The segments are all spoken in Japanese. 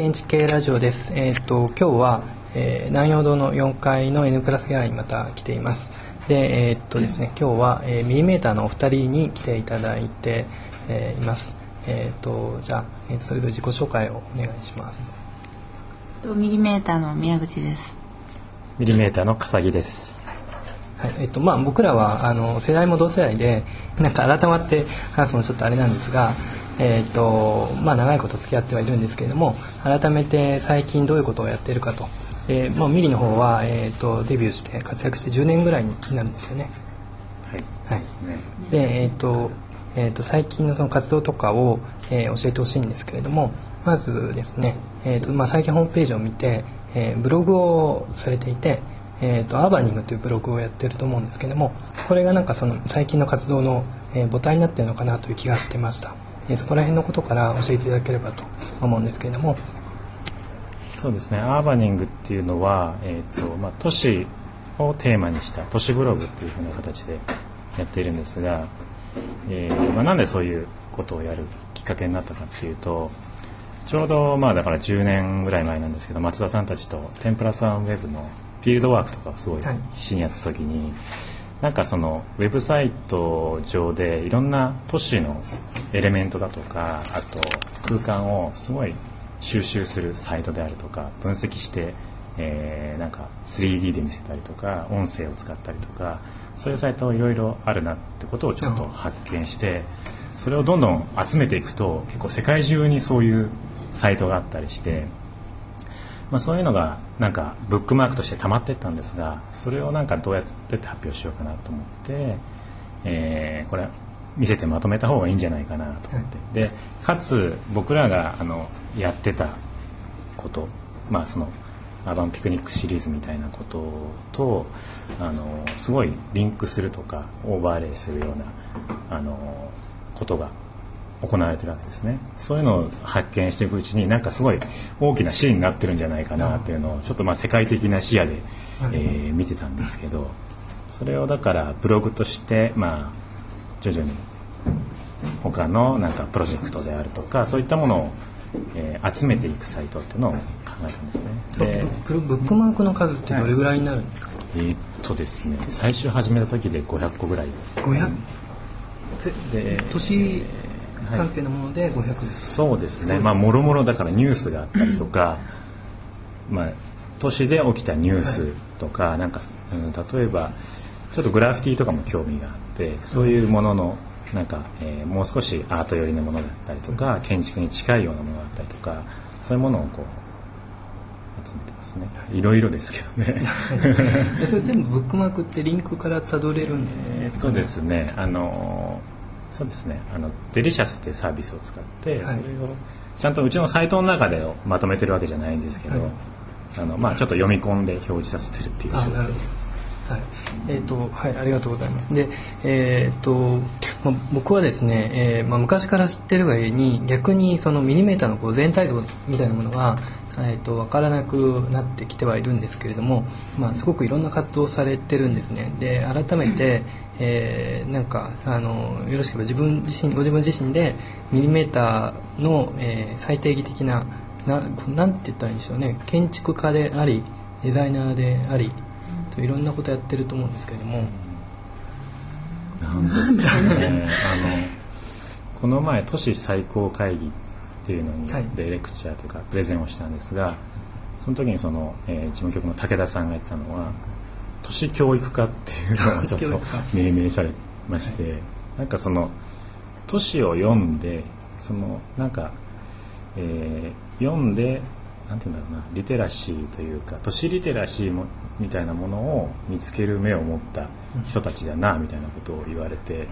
建築系ラジオです。えっ、ー、と今日は、えー、南陽堂の4階の N プラスギャラリーにまた来ています。で、えっ、ー、とですね、今日は、えー、ミリメーターのお二人に来ていただいて、えー、います。えっ、とじゃあ、えー、それぞれ自己紹介をお願いします。とミリメーターの宮口です。ミリメーターの笠木です。はいえっとまあ、僕らはあの世代も同世代でなんか改まって話すのちょっとあれなんですが、えーとまあ、長いこと付き合ってはいるんですけれども改めて最近どういうことをやっているかと、えーまあ、ミリの方は、えーと、デビューして活躍して10年ぐらいになるんですよね。はい、はい、でえっ、ー、とえーと、最近のその活動とかを、えー、教えてほしいんですけれどもまずですね、えーとまあ、最近ホームページを見て、えー、ブログをされていて、えーと、アーバニングというブログをやってると思うんですけどもこれがなんかその最近の活動の、えー、母体になってるのかなという気がしてました。えそこら辺のことから教えていただければと思うんですけれども。そうですね。アーバニングっていうのは、えーとまあ、都市をテーマにした都市ブログっていうふうな形でやっているんですが、えーまあ、なんでそういうことをやるきっかけになったかっていうとちょうどまあだから10年ぐらい前なんですけど松田さんたちと天ぷらさんウェブのフィールドワークとかをすごい必死にやった時に、はいなんかそのウェブサイト上でいろんな都市のエレメントだとかあと空間をすごい収集するサイトであるとか分析して、えー、なんか 3D で見せたりとか音声を使ったりとかそういうサイトいろいろあるなってことをちょっと発見してそれをどんどん集めていくと結構世界中にそういうサイトがあったりして。まあ、そういうのがなんかブックマークとして溜まっていったんですがそれをなんかどうやって発表しようかなと思って、えー、これ見せてまとめた方がいいんじゃないかなと思って、でかつ僕らがあのやってたことまあそのアバンピクニックシリーズみたいなこととあのすごいリンクするとかオーバーレイするようなあのことが行われてるわけですね。そういうのを発見していくうちになんかすごい大きなシーンになってるんじゃないかなっていうのをちょっとまあ世界的な視野で、えー、見てたんですけどそれをだからブログとしてまあ徐々に他のなんかプロジェクトであるとかそういったものを、えー、集めていくサイトっていうのを考えたんですね。でブックマークの数ってどれぐらいになるんですか、えー、っとですね最初始めた時で500個ぐらい。500で年？関係のもので500、はい、そうですね。まあもろもろだからニュースがあったりとかまあ都市で起きたニュースとか、はい、なんか、うん、例えばちょっとグラフィティとかも興味があってそういうもののなんか、えー、もう少しアート寄りのものだったりとか建築に近いようなものだったりとかそういうものをこう集めてますね。い。ろいろですけどね。それ全部ブックマークってリンクからたどれるんですか、ね、えっとですねあのそうですね。あのデリシャスっていうサービスを使って、それをちゃんとうちのサイトの中でまとめてるわけじゃないんですけど、はい、あのまあちょっと読み込んで表示させてるっていう。状況です。はい、えっ、ー、とはいありがとうございます。で、えっ、ー、とまあ、僕はですね、えー、まあ昔から知ってるがゆえに逆にそのミリメーターのこう全体像みたいなものがえーと、分からなくなってきてはいるんですけれども、まあ、すごくいろんな活動をされてるんですね。で改めて、えー、なんかあのよろしければ自分自身ご自分自身でミリメーターの、えー、最定義的なななんて言ったらいいんでしょうね。建築家でありデザイナーでありといろんなことやってると思うんですけれども。なんですかね。あのこの前都市最高会議っていうのに、でレクチャーというかプレゼンをしたんですがその時にその、えー、事務局の武田さんが言ったのは都市教育科っていうのを ちょっと命名されまして、はい、なんかその都市を読んでそのなんか、えー、読んでなんていうんだろうなリテラシーというか都市リテラシーもみたいなものを見つける目を持った人たちだなみたいなことを言われて、はい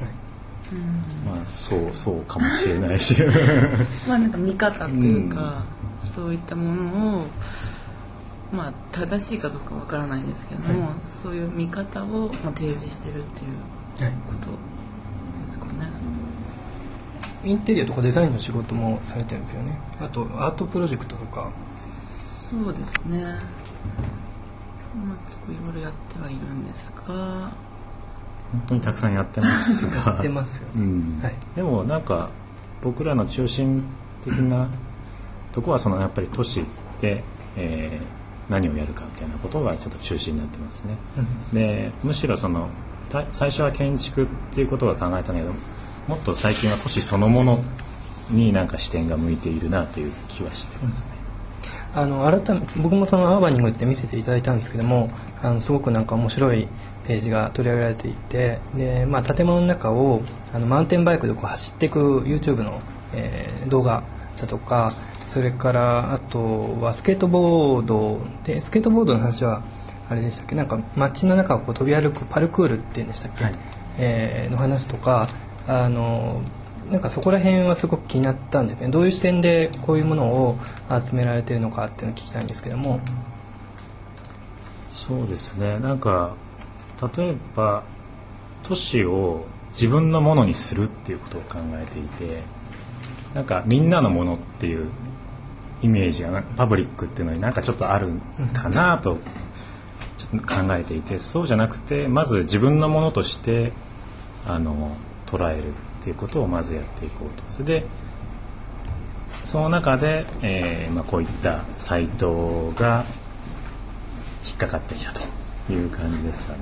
まあそうそうかもしれないし。まあなんか見方というか、うん、そういったものをまあ正しいかどうかわからないんですけども、はい、そういう見方をまあ提示してるっていうことですかね、はい、インテリアとかデザインの仕事もされてるんですよね。あとアートプロジェクトとか。そうですね。まあ結構いろいろやってはいるんですが本当にたくさんやってますが。やってますよ、うん。はい、でもなんか僕らの中心的なそこはそのやっぱり都市で、えー、何をやるかみたいなことがちょっと中心になってますね。うん、でむしろその最初は建築っていうことが考えたんだけどもっと最近は都市そのものになんか視点が向いているなという気はしてますね。あの改め僕もそのアーバニングって見せていただいたんですけどもあのすごくなんか面白いページが取り上げられていてで、まあ、建物の中をあのマウンテンバイクでこう走っていく YouTube の、えー、動画だとかそれからあとはスケートボードでスケートボードの話はあれでしたっけ？なんか街の中をこう飛び歩くパルクールっていうんでしたっけ、はい、えー、の話とかあのなんかそこら辺はすごく気になったんですね。どういう視点でこういうものを集められているのかっていうのを聞きたいんですけども。そうですね。なんか例えば都市を自分のものにするっていうことを考えていてなんかみんなのものっていうイメージがパブリックっていうのになんかちょっとあるかなとちょっと考えていてそうじゃなくてまず自分のものとしてあの捉えるっていうことをまずやっていこうと。それでその中で、えーまあ、こういったサイトが引っかかってきたと。いう感じですかね。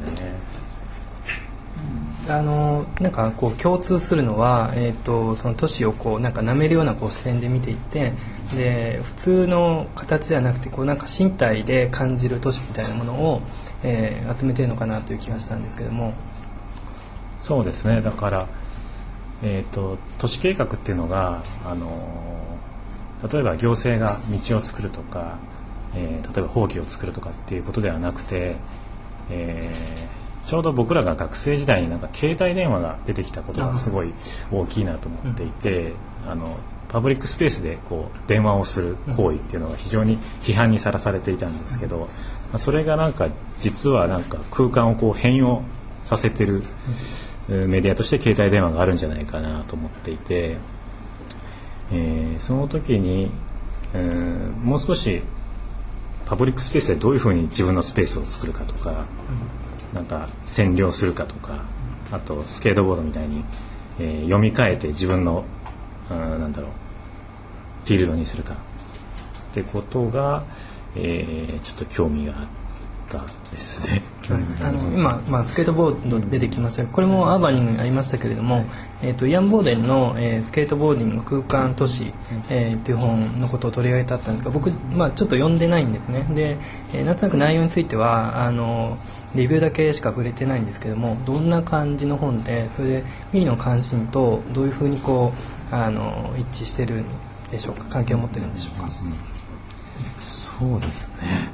あのなんかこう共通するのは、えーと、その都市をこうなんか舐めるようなこう視点で見ていてで普通の形ではなくてこうなんか身体で感じる都市みたいなものを、えー、集めてるのかなという気がしたんですけども。そうですね。だから、えーと、都市計画っていうのが、あの例えば行政が道を作るとか、えー、例えば法規を作るとかっていうことではなくて、えー、ちょうど僕らが学生時代になんか携帯電話が出てきたことがすごい大きいなと思っていて、あのパブリックスペースでこう電話をする行為っていうのが非常に批判にさらされていたんですけど、まそれがなんか実はなんか空間をこう変容させてるメディアとして携帯電話があるんじゃないかなと思っていて、えー、その時に、えー、もう少しパブリックスペースでどういうふうに自分のスペースを作るかとか、なんか占領するかとかあとスケートボードみたいに、えー、読み替えて自分のなんだろうフィールドにするかってことが、えー、ちょっと興味があったですね。あの今、まあ、スケートボード出てきました。これもアーバニングにありましたけれども、えーと、イアン・ボーデンの、えー「スケートボーディング空間都市」えー、という本のことを取り上げてあったんですが僕、まあ、ちょっと読んでないんですね。で、えー、なんとなく内容についてはあのレビューだけしか触れてないんですけどもどんな感じの本でそれでミリの関心とどういうふうにこうあの一致してるんでしょうか？関係を持ってるんでしょうか、うん、そうですね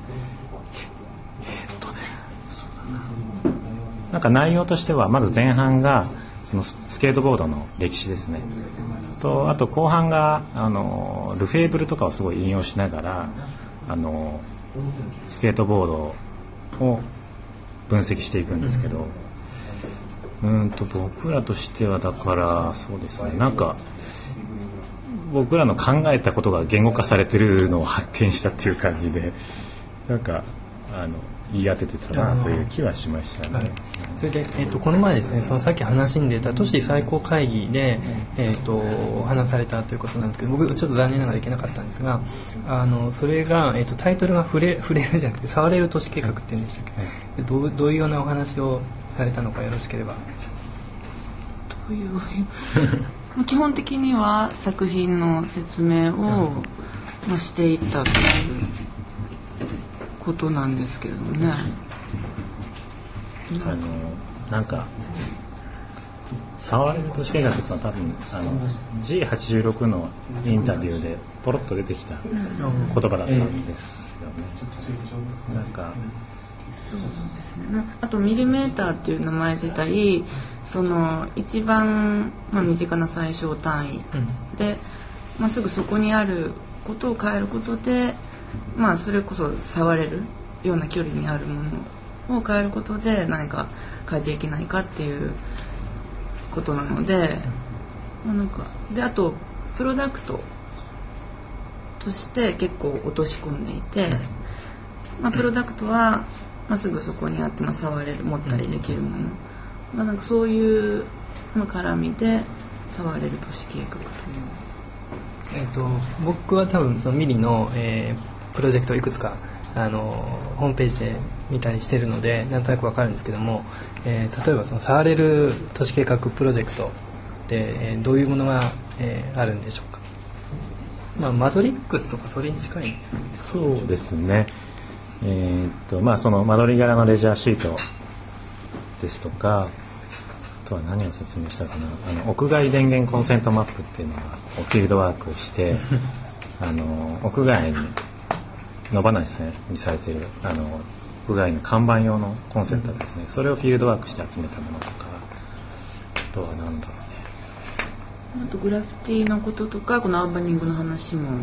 なんか内容としてはまず前半がそのスケートボードの歴史ですね。とあと後半があのルフェーブルとかをすごい引用しながらあのスケートボードを分析していくんですけどうんと僕らとしてはだからそうですね。なんか僕らの考えたことが言語化されてるのを発見したっていう感じでなんかあの言い当ててたなという気はしましたね。それで、えーと、この前ですねそのさっき話に出た都市最高会議で、えーと、話されたということなんですけど僕ちょっと残念ながらいけなかったんですがあのそれが、えーと、タイトルが触れ 触れるじゃなくて触れる都市計画っていうんでしたっけ、どうどういうようなお話をされたのかよろしければ。どういう 基本的には作品の説明を、まあ、していったということなんですけどね。あのなんか触れる都市計画っていうのは多分あの G86 のインタビューでポロッと出てきた言葉だったんですよね。なんかそうですね。あとミリメーターっていう名前自体その一番、まあ、身近な最小単位で、まあ、すぐそこにあることを変えることでまあそれこそ触れるような距離にあるものを変えることで何か変えていけないかっていうことなので、まあ、なんかであとプロダクトとして結構落とし込んでいて、まあ、プロダクトは、まあ、すぐそこにあって、まあ、触れる持ったりできるもの、まあ、なんかそういう、まあ、絡みで触れる都市計画という。えっと、僕は多分そのミリの、えー、プロジェクトいくつかあのホームページで見たりしてるのでなんとなく分かるんですけども、えー、例えばその触れる都市計画プロジェクトで、えー、どういうものが、えー、あるんでしょうか、まあ、マトリックスとかそれに近いそうですね。えー、っとまあその間取り柄のレジャーシートですとかあとは何を説明したかな。あの屋外電源コンセントマップっていうのがフィールドワークして あの屋外に野放しにされているあの屋外の看板用のコンセントですね、うん、それをフィールドワークして集めたものとか。あとは何だろうね。あとグラフィティのこととかこのアーバニングの話もも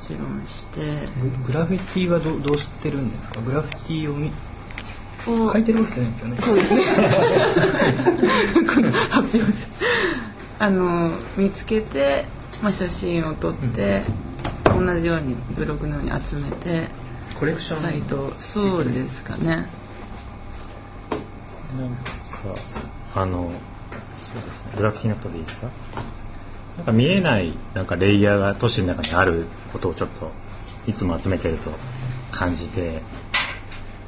ちろんして。グラフィティはどどうしてるんですか？グラフィティを見書いてるわけじゃないですよね。そうですね。この発表あの見つけて、まあ、写真を撮って、うん、同じようにブログのように集めてコレクション？サイト。そうですかね。なんかあのそうですね。グラフィティのことでいいですか？なんか見えないなんかレイヤーが都市の中にあることをちょっといつも集めてると感じて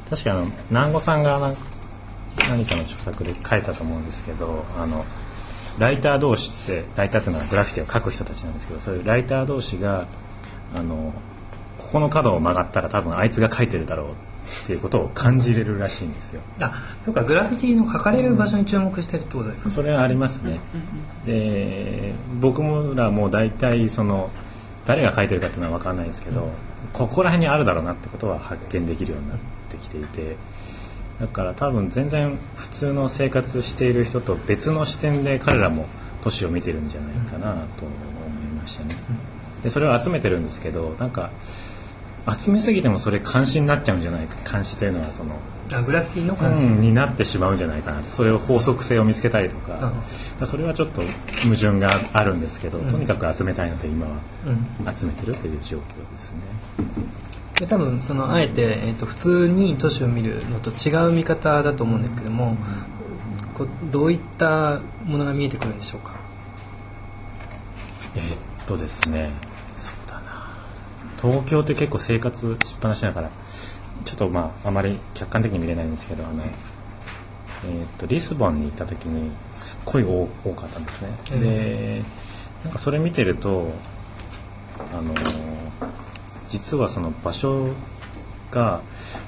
確かあの南後さんが何かの著作で書いたと思うんですけどあのライター同士ってライターっていうのはグラフィティを書く人たちなんですけどそういうライター同士があのここの角を曲がったら多分あいつが書いてるだろうっていうことを感じれるらしいんですよ。あそうかグラフィティの書かれる場所に注目してるってことですか、それはありますね。で僕もらもう大体その誰が書いてるかっていうのは分かんないですけど、うん、ここら辺にあるだろうなってことは発見できるようになってきていてだから多分全然普通の生活している人と別の視点で彼らも都市を見てるんじゃないかなと思いましたね。でそれを集めてるんですけどなんか集めすぎてもそれ監視になっちゃうんじゃないか。監視というのはそのあグラフィティの監視、うん、になってしまうんじゃないかなそれを法則性を見つけたりとか。それはちょっと矛盾があるんですけど、うん、とにかく集めたいので今は集めてるという状況ですね。で多分そのあえて、えーと、普通に都市を見るのと違う見方だと思うんですけども、こうどういったものが見えてくるんでしょうか？えー、っとですね東京って結構生活しっぱなしだからちょっとまああまり客観的に見れないんですけどあの、えー、とリスボンに行った時にすっごい多多かったんですね、うん、でなんかそれ見てるとあの実はその場所が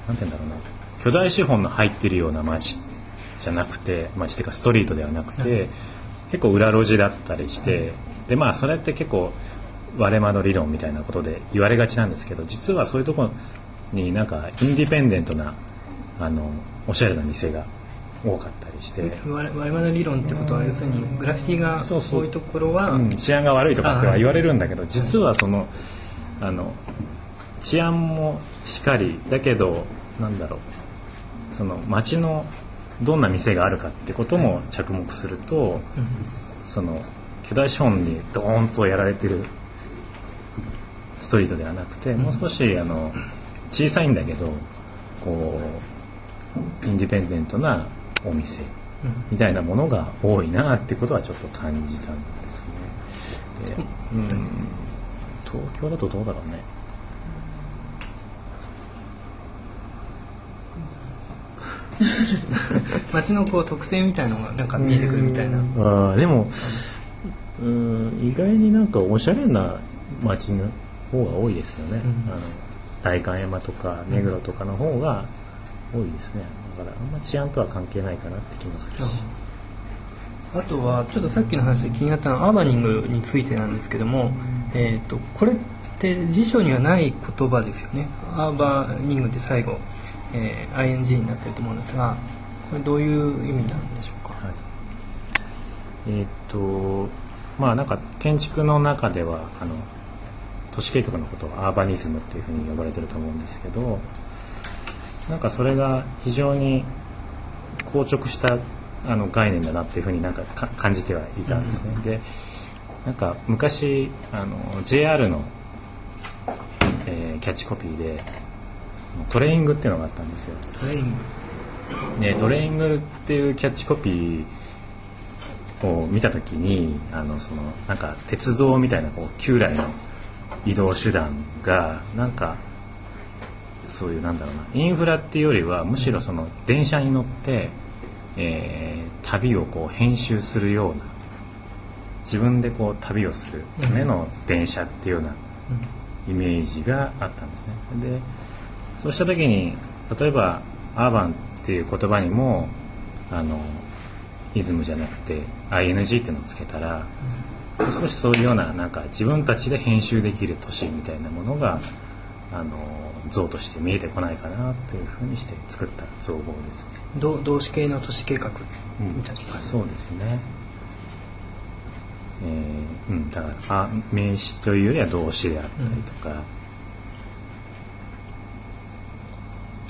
何て言うんだろうな巨大資本の入ってるような街じゃなくて街っていうかストリートではなくて、うん、結構裏路地だったりして、でまあそれって結構割れ窓理論みたいなことで言われがちなんですけど実はそういうところになんかインディペンデントなあのおしゃれな店が多かったりして。割れ窓理論ってことは要するにグラフィティがそういう。ところは、うん、治安が悪いとかっては言われるんだけど実はそのあの治安もしかりだけどなんだろうその街のどんな店があるかってことも着目すると、その巨大資本にドーンとやられてるストリートではなくてもう少しあの小さいんだけどこうインディペンデントなお店みたいなものが多いなってことはちょっと感じたんですね。でうん、東京だとどうだろうね。街のこう特性みたいのがなんか見えてくるみたいな。あでもうん意外になんかおしゃれな街の方が多いですよね、うん、あの代官山とか目黒とかの方が多いですね。だからあんま治安とは関係ないかなって気もするし、あとはちょっとさっきの話で気になったのはアーバニングについてなんですけども、えーと、これって辞書にはない言葉ですよね。アーバニングって最後、えー、ING になってると思うんですがこれどういう意味なんでしょうか、はい、えっ、とまあなんか建築の中ではあの都市計画のことをアーバニズムっていうふうに呼ばれてると思うんですけどなんかそれが非常に硬直したあの概念だなっていうふうになんか感じてはいたんですね。でなんか昔あの JR の、えー、キャッチコピーでトレイングっていうのがあったんですよ。トレイングね、トレイングっていうキャッチコピーを見た時にあのそのなんか鉄道みたいなこう旧来の移動手段がなんかそういうなんだろうなインフラっていうよりはむしろその電車に乗って、えー、旅をこう編集するような自分でこう旅をするための電車っていうようなイメージがあったんですね。でそうした時に例えばアーバンっていう言葉にもあのイズムじゃなくて ING っていうのをつけたら、少しそういうようななんか自分たちで編集できる都市みたいなものがあの像として見えてこないかなというふうにして作った造語ですね。同志系の都市計画みたいな、うん、そうですね。えー、うん、だからあ名詞というよりは動詞であったりとか、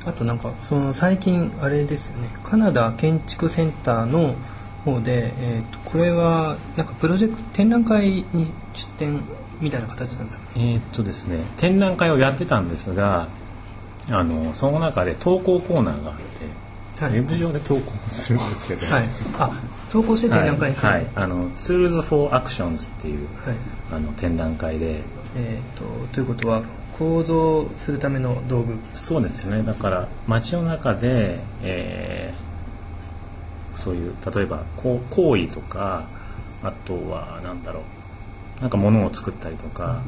うん、あとなんかその最近あれですよねカナダ建築センターの方で、えーと、これはなんかプロジェクト展覧会に出展みたいな形なんですか、ね、えっとですね展覧会をやってたんですがあのその中で投稿コーナーがあって、はい、ウェブ上で投稿するんですけど、はい、あ投稿して展覧会ですね、はい、はい、あの Tools for Actions っていう、はい、あの展覧会で、えーと、ということは行動するための道具？そうですね。だから街の中で、えー、そういう例えばこう行為とかあとは何だろうなんか物を作ったりとか、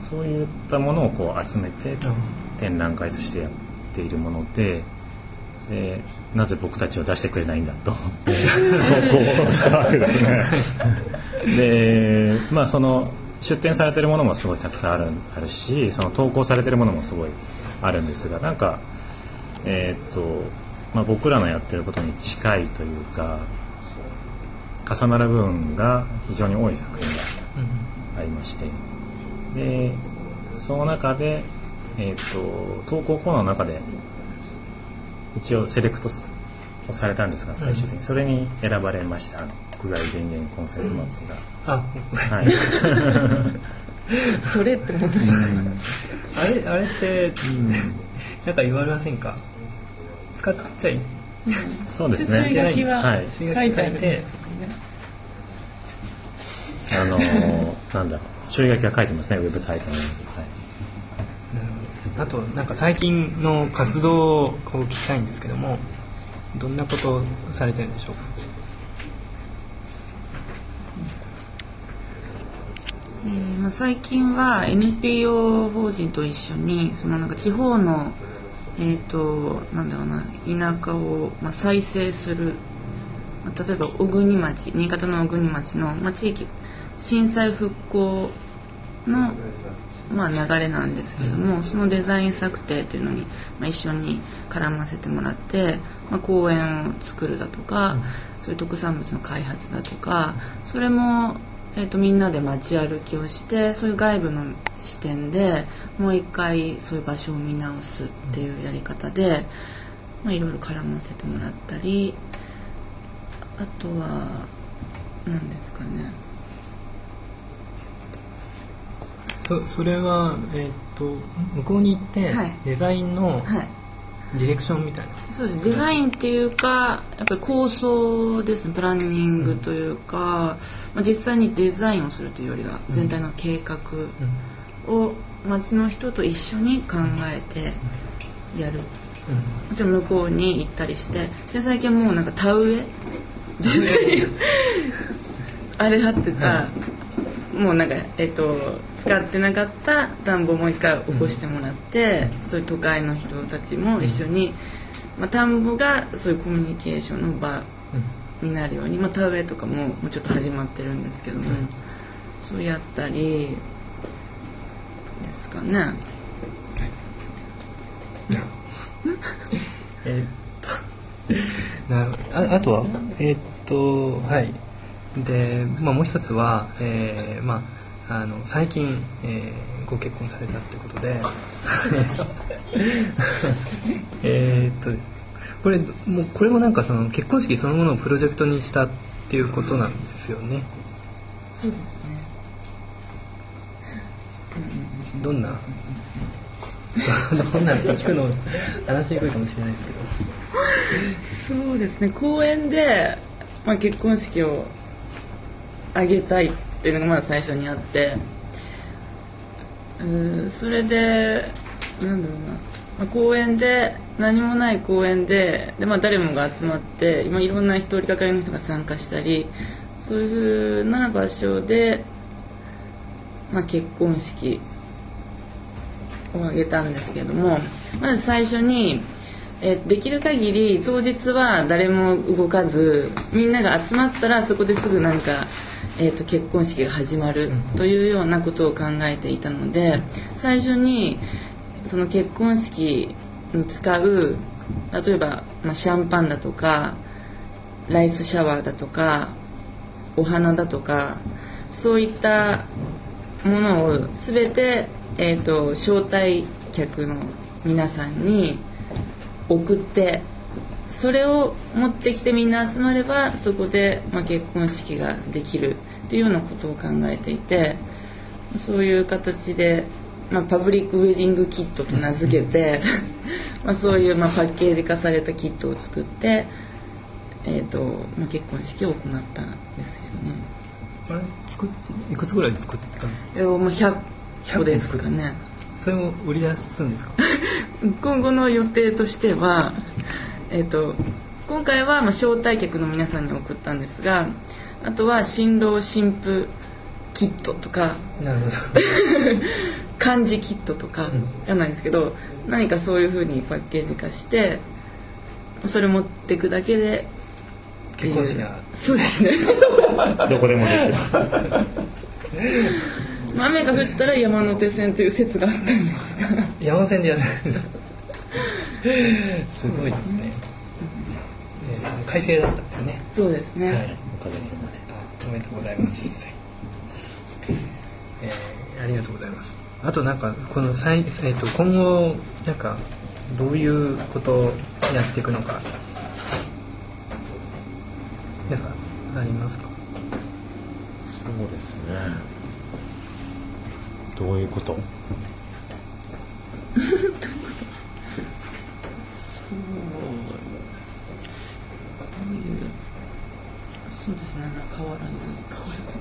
うん、そういったものをこう集めて展覧会としてやっているもので。でなぜ僕たちを出してくれないんだと 投稿したわけですね。でまあその出展されてるものもすごいたくさんあるあるしその投稿されてるものもすごいあるんですがなんかえー、っと、まあ、僕らのやってることに近いというか重なる部分が非常に多い作品がありまして、でその中で、えー、っと投稿コーナーの中で一応セレクトされたんですが最終的に、それに選ばれました。国外電源コンセントマップが、あはい。それって思ってあれあれって、うん、なんか言われませんか？使っちゃい。そうですね。注意書きは書いてあるんですあのー、なんだ注意書きは書いてますね。ウェブサイトに、はい。あとなんか最近の活動を聞きたいんですけどもどんなことをされてるんでしょうか？えーまあ、最近は NPO 法人と一緒にそのなんか地方の、えーと、なんだろうな田舎を、まあ、再生する、まあ、例えば小国町新潟の小国町の、まあ、地域震災復興のまあ、流れなんですけどもそのデザイン策定というのに、まあ、一緒に絡ませてもらって、まあ、公園を作るだとか、そういう特産物の開発だとかそれも、えーと、みんなで街歩きをしてそういう外部の視点でもう一回そういう場所を見直すっていうやり方で、まあ、いろいろ絡ませてもらったりあとは何ですかね。そそれは、えーと、向こうに行って、はい、デザインのディレクションみたいな、そうです。デザインっていうかやっぱり構想ですね。プランニングというか、うん、まあ、実際にデザインをするというよりは全体の計画を町の人と一緒に考えてやる、うん、もちろん向こうに行ったりしてで最近はもうなんか田植え？あれ貼ってた、もうなんかえっと使ってなかった暖房もう一回起こしてもらって、うん、そういう都会の人たちも一緒に、まあ、田んぼがそういうコミュニケーションの場になるように、まあ、田植えとかももうちょっと始まってるんですけども、うん、そうやったりですかね。えっとなああとは？えー、っとはいで、まあ、もう一つは、えーまあ、あの最近、えー、ご結婚されたってことで えっとこれもうこれもなんかその結婚式そのものをプロジェクトにしたっていうことなんですよね。そうですね。どんなどんな聞くの話しにくいかもしれないですけど。そうですね。公園で、まあ、結婚式をあげたいっていうのがまず最初にあって。うんそれでなんだろうな、まあ、公園で何もない公園でで、まあ、誰もが集まって今いろんな通りかかりの人が参加したりそういうふうな場所で、まあ、結婚式を挙げたんですけどもまず最初に、えできる限り当日は誰も動かずみんなが集まったらそこですぐ何か、えーと、結婚式が始まるというようなことを考えていたので最初にその結婚式に使う例えば、まあ、シャンパンだとかライスシャワーだとかお花だとかそういったものを全てえーと、招待客の皆さんに送ってそれを持ってきてみんな集まればそこで、まあ、結婚式ができるっていうようなことを考えていてそういう形で、まあ、パブリックウェディングキットと名付けて まあそういう、まあ、パッケージ化されたキットを作って、えーとまあ、結婚式を行ったんですけどね。あれ作っいくつぐらいで作ったの？えまあ、100個ですかね。それも売り出すんですか？今後の予定としてはえっ、ー、と今回はまあ招待客の皆さんに送ったんですがあとは新郎新婦キットとかなるほど。漢字キットとかじゃないですけど、うん、何かそういうふうにパッケージ化してそれ持っていくだけで結婚式が。そうですね。どこでもできる 雨が降ったら山手線という説があったんですが。山線でやるすごいですね、えー、快晴だったんですね。そうですね、はい、おかげさまで。おめでとうございます、えー、ありがとうございます。あとなんかこのさい、えーと、今後なんかどういうことをやっていくのか。なんかありますかそうですねどういうこと？そうですね。変わらず。変わらず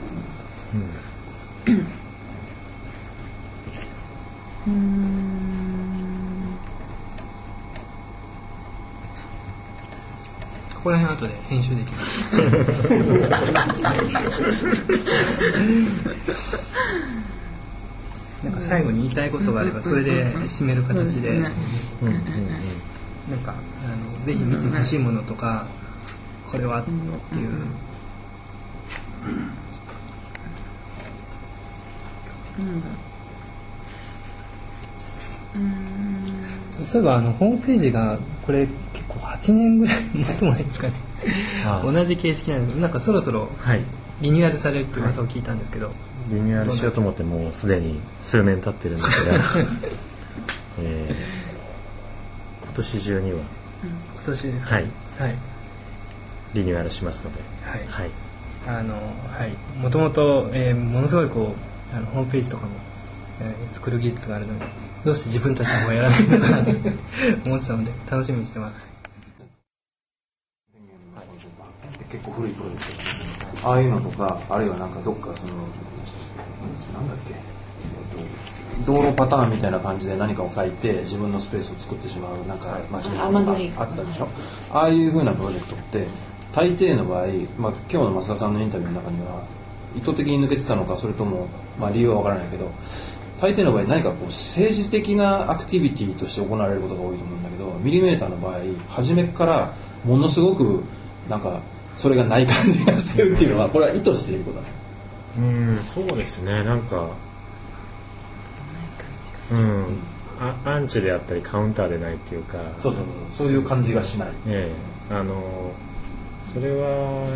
うんうん。ここら辺後で編集できます なんか最後に言いたいことがあればそれで締める形で、なんかあのぜひ見てほしいものとかこれはっていう。そういえばあのホームページがこれ結構8年ぐらいもっと前ですかね。同じ形式なんです。なんかそろそろリニューアルされるって噂を聞いたんですけど、リニューアルしようと思ってもうすでに数年経ってるんですが、えー、今年中には、今年ですか、はい、はい、リニューアルしますので。はい、はい、あのはい。もともと、えー、ものすごいこうあのホームページとかも、えー、作る技術があるのにどうして自分たちの方やらないのかな 思ってたので楽しみにしてます。結構古いプロですけど、ああいうのとかあるいはなんかどっかそのなんだっけ、えっと、道路パターンみたいな感じで何かを書いて自分のスペースを作ってしまうなんかマシンがあったでしょ？ああいうふうなプロジェクトって大抵の場合、まあ、今日の増田さんのインタビューの中には意図的に抜けてたのかそれとも、まあ、理由は分からないけど大抵の場合何かこう政治的なアクティビティとして行われることが多いと思うんだけどミリメーターの場合初めからものすごくなんかそれがない感じがするっていうのはこれは意図していることだうんそうですねなんかうんあアンチであったりカウンターでないっていうかそうそうそうそういう感じがしない。ええあのそれは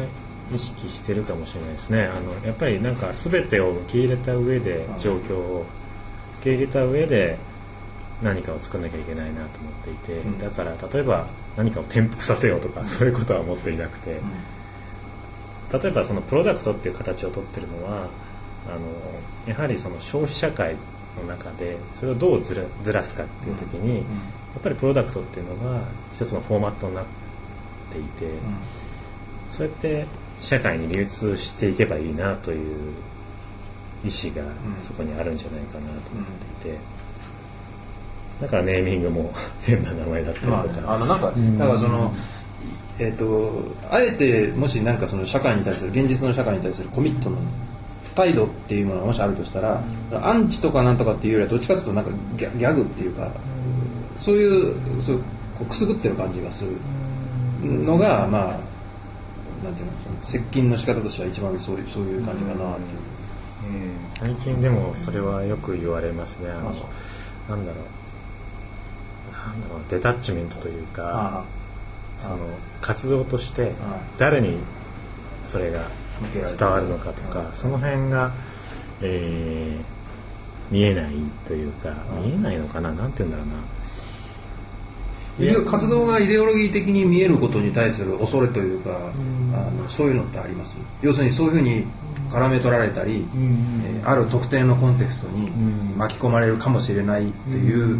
意識してるかもしれないですね。あのやっぱりなんか全てを受け入れた上で状況を受け入れた上で何かを作んなきゃいけないなと思っていて、うん、だから例えば何かを転覆させようとかそういうことは思っていなくて、うん例えばそのプロダクトっていう形をとってるのはあのやはりその消費社会の中でそれをどうずらずらすかっていう時に、やっぱりプロダクトっていうのが一つのフォーマットになっていて、そうやって社会に流通していけばいいなという意思がそこにあるんじゃないかなと思っていて、だからネーミングも 変な名前だったりとか、まあ、あのなんか、だからその、えっ、ー、とあえてもしなんかその社会に対する現実の社会に対するコミットの態度っていうものがもしあるとしたら、アンチとかなんとかっていうよりはどっちかというとなんかギャギャグっていうか、そういうそうこうくすぐってる感じがする。のがまあなんていうの接近の仕方としては一番そういうそういう感じかなっていう。うん、最近でもそれはよく言われますね。あのなんだろう。なんだろう。デタッチメントというかその活動として誰にそれが伝わるのかとかその辺が、えー、見えないというか見えないのかな？なんて言うんだろうな。活動がイデオロギー的に見えることに対する恐れというか、あのそういうのってあります？要するにそういうふうに絡め取られたり、えー、ある特定のコンテクストに巻き込まれるかもしれないっていう、う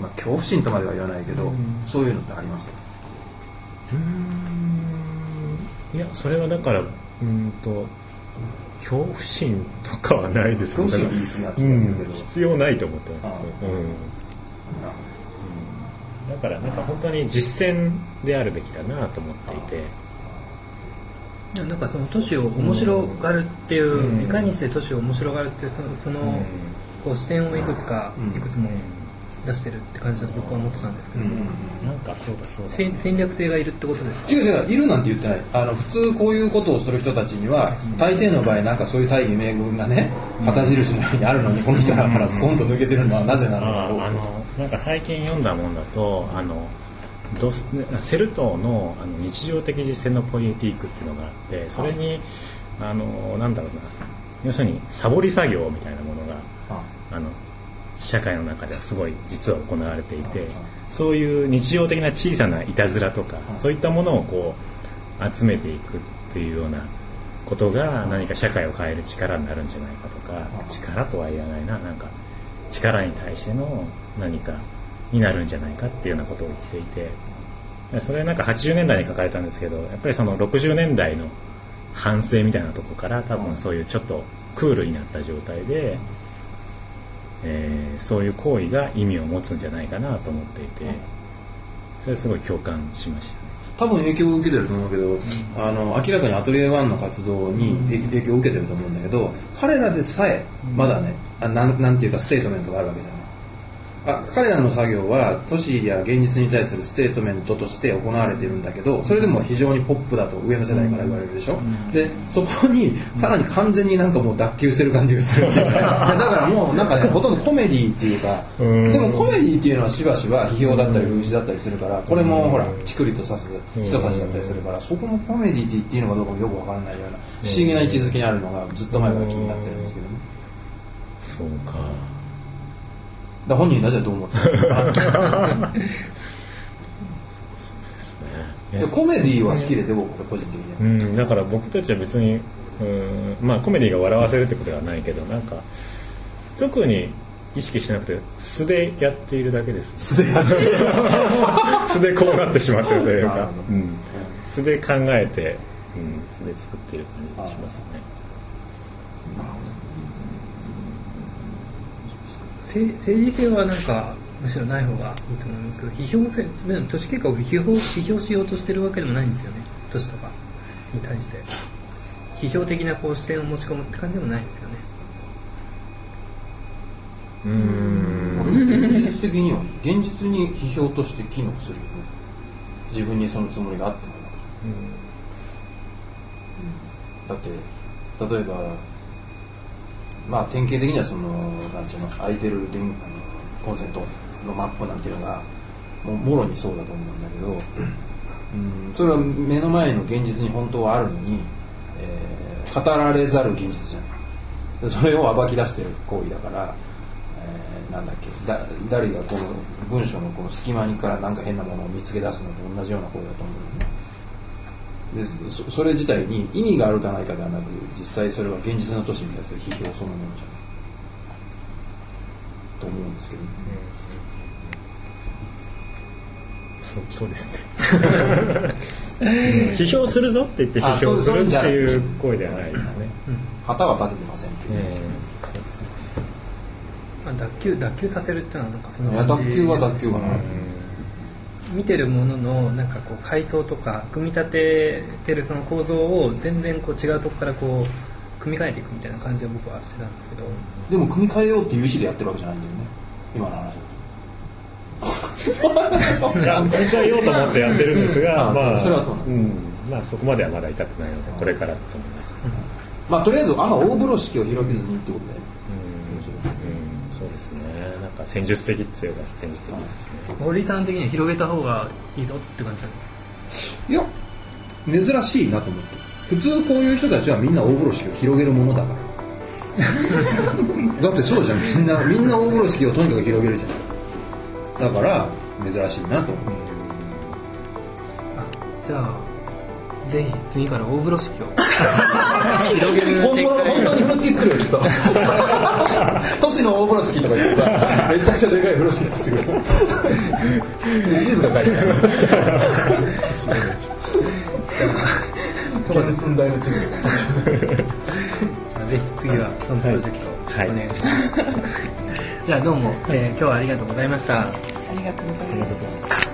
まあ、恐怖心とまでは言わないけど、そういうのってあります？いやそれはだからうんと恐怖心とかはないですけど、必要ないと思ってます、うん。だからなんか本当に実践であるべきだなと思っていて。なんかその都市を面白がるっていう、うん、いかにして都市を面白がるってそのその、こう視点をいくつか、いくつも出してるって感じだと僕は思ってたんですけど、うん、なんかそうだそうだ。戦略性がいるってことですか？違う違ういるなんて言ってない。あの普通こういうことをする人たちには、大抵の場合なんかそういう大義名分がね旗印のようにあるのにこの人らからスコンと抜けてるのはなぜなのか。ろうあのなんか最近読んだもんだとあのドスセルトのあの日常的実践のポイエティークっていうのがあってそれにあのなんだろうな。要するにサボり作業みたいなものがあの社会の中ではすごい実は行われていてそういう日常的な小さないたずらとかそういったものをこう集めていくっていうようなことが何か社会を変える力になるんじゃないかとか力とは言わないななんか力に対しての何かになるんじゃないかっていうようなことを言っていてそれなんか80年代に書かれたんですけどやっぱりその60年代の反省みたいなとこから多分そういうちょっとクールになった状態で、えー、そういう行為が意味を持つんじゃないかなと思っていてそれすごい共感しました、ね、多分影響を受けてると思うけど、うん、あの明らかにアトリエ1の活動に影響を受けてると思うんだけど彼らでさえまだね、あなんなんていうかステートメントがあるわけじゃないあ彼らの作業は都市や現実に対するステートメントとして行われているんだけどそれでも非常にポップだと上の世代から言われるでしょ、うん、でそこにさらに完全になんかもう脱臼してる感じがする だからもうなんかねほとんどコメディっていうかでもコメディっていうのはしばしば批評だったり風刺だったりするからこれもほらチクリと刺す人差しだったりするからそこもコメディって言っていいのかどうかもよくわからないような不思議な位置づけにあるのがずっと前から気になってるんですけどね。そうかだ本人なぜどう思ったコメディは好きですよ僕個人的にうんだから僕たちは別にうんまあコメディが笑わせるってことではないけどなんか特に意識しなくて素でやっているだけです。素でやって。いる素でこうなってしまってるというか、うん、素で考えて、うん、素で作っている感じがしますね政治性はなんかむしろない方がいいと思いますけど批評性都市計画を批評批評しようとしてるわけでもないんですよね都市とか。に対して。批評的なこう視点を持ち込むって感じでもないんですよね。うん。現実的には現実に批評として機能するよね。自分にそのつもりがあっても。なくて、だって例えばまあ典型的にはそのなんていうの空いてる電あのコンセントのマップなんていうのがももろにそうだと思うんだけど、うん、それは目の前の現実に本当はあるのに、えー、語られざる現実じゃない。それを暴き出してる行為だから、えー、なんだっけだ誰がこの文章のこの隙間にからなんか変なものを見つけ出すのと同じような行為だと思うんだよね。でそれ自体に意味があるかないかではなく実際それは現実の都市に対する批評そのものじゃないと思うんですけど、ね、そそうそうですね。批評するぞって言って批評するっていう行為ではないですね。旗は立ててませんけど、えーそうですね。まあ、脱臼脱臼させるっていうのはなんかそのいや脱臼は脱臼かな、見てるもののなんかこう階層とか組み立ててるその構造を全然こう違うとこからこう組み替えていくみたいな感じを僕はしてたんですけど。でも組み替えようっていう意思でやってるわけじゃないんだよね今の話いや組み替えようと思ってやってるんですがあまあそそれはそうなんだん。まあそこまではまだ至ってないのでこれからだと思います。まあとりあえずあんま大風呂敷を広げずにってことで。うんそうですねなんか戦術的って言えば戦術的ですね。森さん的には広げた方がいいぞって感じなんですいや珍しいなと思って。普通こういう人たちはみんな大風呂敷を広げるものだから。だってそうじゃん。みんなみんな大風呂敷をとにかく広げるじゃん。だから珍しいなと思う。あじゃあぜひ次から大風呂敷を本物の本当に風呂敷作るよきっと都市の大風呂敷とか言ってさめちゃくちゃでかい風呂敷作ってくれる地図が書いてある。原寸大の地図じゃあぜひ次はそのプロジェクトお願いします、じゃあどうも、えー今日はありがとうございました。ありがとうございます